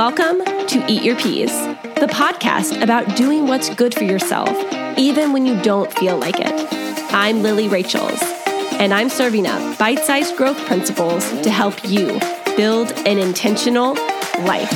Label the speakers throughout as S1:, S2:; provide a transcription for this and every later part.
S1: Welcome to Eat Your Peas, the podcast about doing what's good for yourself, even when you don't feel like it. I'm Lily Rachels, and I'm serving up bite sized growth principles to help you build an intentional life.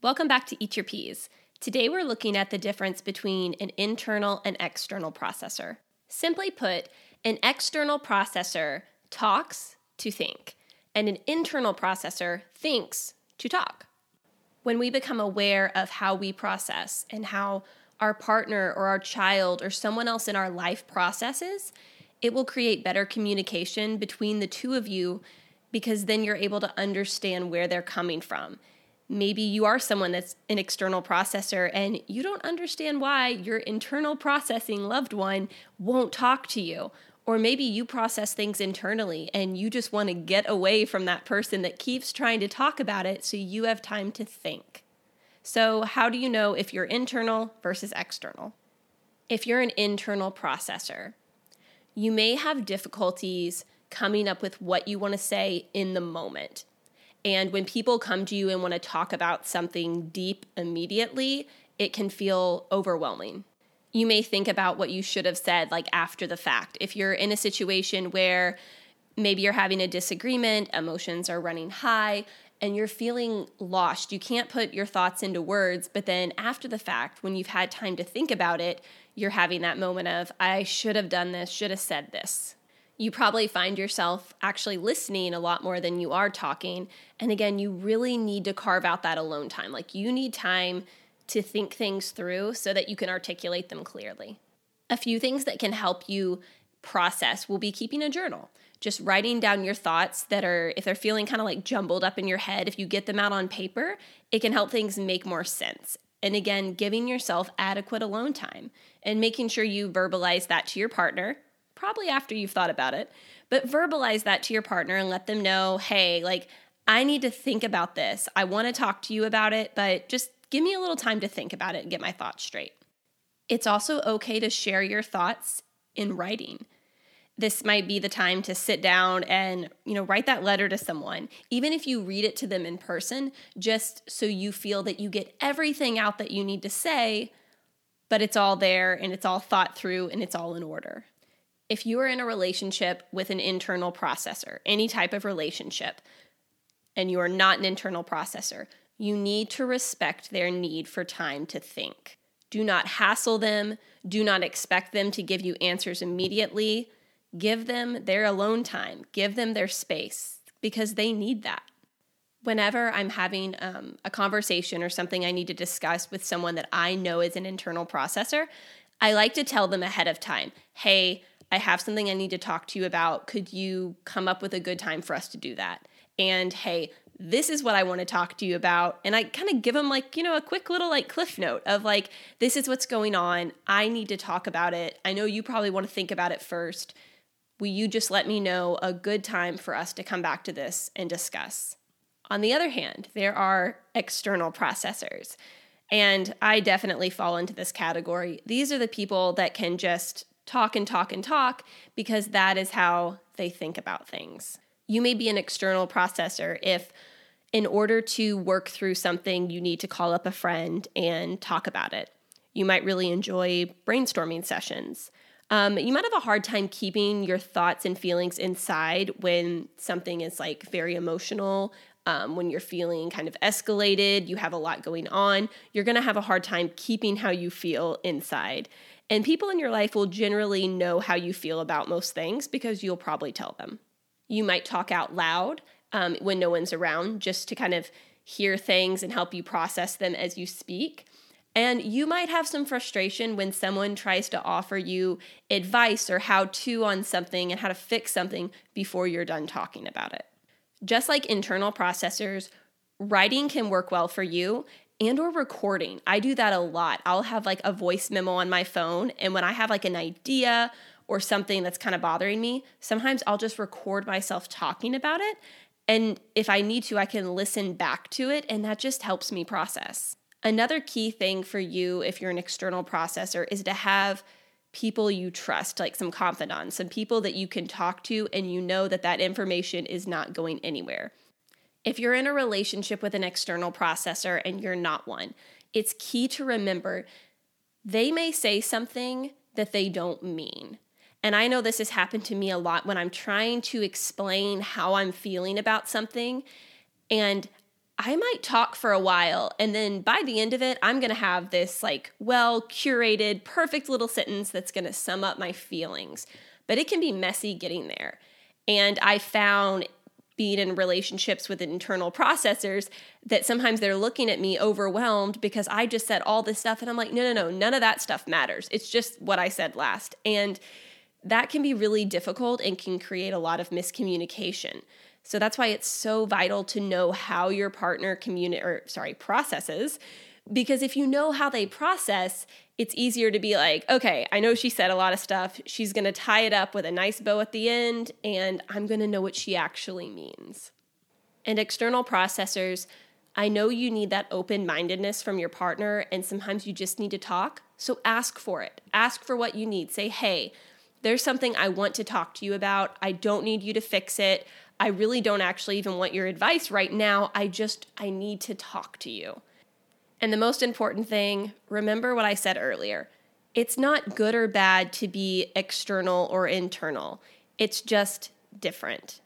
S1: Welcome back to Eat Your Peas. Today we're looking at the difference between an internal and external processor. Simply put, an external processor talks to think, and an internal processor thinks to talk. When we become aware of how we process and how our partner or our child or someone else in our life processes, it will create better communication between the two of you because then you're able to understand where they're coming from. Maybe you are someone that's an external processor and you don't understand why your internal processing loved one won't talk to you or maybe you process things internally and you just want to get away from that person that keeps trying to talk about it so you have time to think. So, how do you know if you're internal versus external? If you're an internal processor, you may have difficulties coming up with what you want to say in the moment. And when people come to you and want to talk about something deep immediately, it can feel overwhelming you may think about what you should have said like after the fact. If you're in a situation where maybe you're having a disagreement, emotions are running high, and you're feeling lost, you can't put your thoughts into words, but then after the fact, when you've had time to think about it, you're having that moment of, I should have done this, should have said this. You probably find yourself actually listening a lot more than you are talking. And again, you really need to carve out that alone time. Like, you need time to think things through so that you can articulate them clearly. A few things that can help you process will be keeping a journal. Just writing down your thoughts that are, if they're feeling kind of like jumbled up in your head, if you get them out on paper, it can help things make more sense. And again, giving yourself adequate alone time and making sure you verbalize that to your partner, probably after you've thought about it, but verbalize that to your partner and let them know hey, like, I need to think about this. I want to talk to you about it, but just give me a little time to think about it and get my thoughts straight. It's also okay to share your thoughts in writing. This might be the time to sit down and, you know, write that letter to someone. Even if you read it to them in person, just so you feel that you get everything out that you need to say, but it's all there and it's all thought through and it's all in order. If you are in a relationship with an internal processor, any type of relationship, and you are not an internal processor, you need to respect their need for time to think. Do not hassle them. Do not expect them to give you answers immediately. Give them their alone time, give them their space because they need that. Whenever I'm having um, a conversation or something I need to discuss with someone that I know is an internal processor, I like to tell them ahead of time hey, I have something I need to talk to you about. Could you come up with a good time for us to do that? And hey, this is what I want to talk to you about. And I kind of give them like, you know, a quick little like cliff note of like, this is what's going on. I need to talk about it. I know you probably want to think about it first. Will you just let me know a good time for us to come back to this and discuss? On the other hand, there are external processors. And I definitely fall into this category. These are the people that can just talk and talk and talk because that is how they think about things. You may be an external processor if, in order to work through something, you need to call up a friend and talk about it. You might really enjoy brainstorming sessions. Um, you might have a hard time keeping your thoughts and feelings inside when something is like very emotional. Um, when you're feeling kind of escalated, you have a lot going on, you're going to have a hard time keeping how you feel inside. And people in your life will generally know how you feel about most things because you'll probably tell them. You might talk out loud um, when no one's around just to kind of hear things and help you process them as you speak. And you might have some frustration when someone tries to offer you advice or how to on something and how to fix something before you're done talking about it. Just like internal processors, writing can work well for you and or recording. I do that a lot. I'll have like a voice memo on my phone and when I have like an idea or something that's kind of bothering me, sometimes I'll just record myself talking about it. And if I need to, I can listen back to it, and that just helps me process. Another key thing for you, if you're an external processor, is to have people you trust, like some confidants, some people that you can talk to and you know that that information is not going anywhere. If you're in a relationship with an external processor and you're not one, it's key to remember they may say something that they don't mean. And I know this has happened to me a lot when I'm trying to explain how I'm feeling about something. And I might talk for a while, and then by the end of it, I'm gonna have this like well curated, perfect little sentence that's gonna sum up my feelings. But it can be messy getting there. And I found being in relationships with internal processors that sometimes they're looking at me overwhelmed because I just said all this stuff and I'm like, no, no, no, none of that stuff matters. It's just what I said last. And that can be really difficult and can create a lot of miscommunication. So that's why it's so vital to know how your partner communi- or sorry, processes because if you know how they process, it's easier to be like, okay, I know she said a lot of stuff. She's going to tie it up with a nice bow at the end, and I'm going to know what she actually means. And external processors, I know you need that open mindedness from your partner, and sometimes you just need to talk. So ask for it. Ask for what you need. Say, hey, there's something I want to talk to you about. I don't need you to fix it. I really don't actually even want your advice right now. I just, I need to talk to you. And the most important thing, remember what I said earlier. It's not good or bad to be external or internal, it's just different.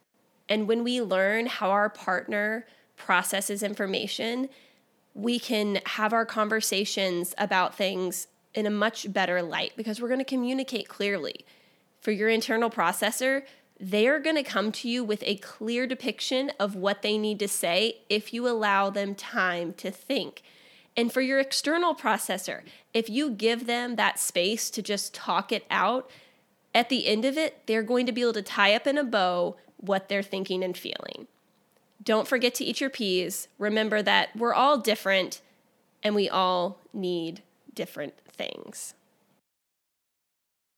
S1: And when we learn how our partner processes information, we can have our conversations about things in a much better light because we're going to communicate clearly. For your internal processor, they are going to come to you with a clear depiction of what they need to say if you allow them time to think. And for your external processor, if you give them that space to just talk it out, at the end of it, they're going to be able to tie up in a bow what they're thinking and feeling. Don't forget to eat your peas. Remember that we're all different and we all need different things.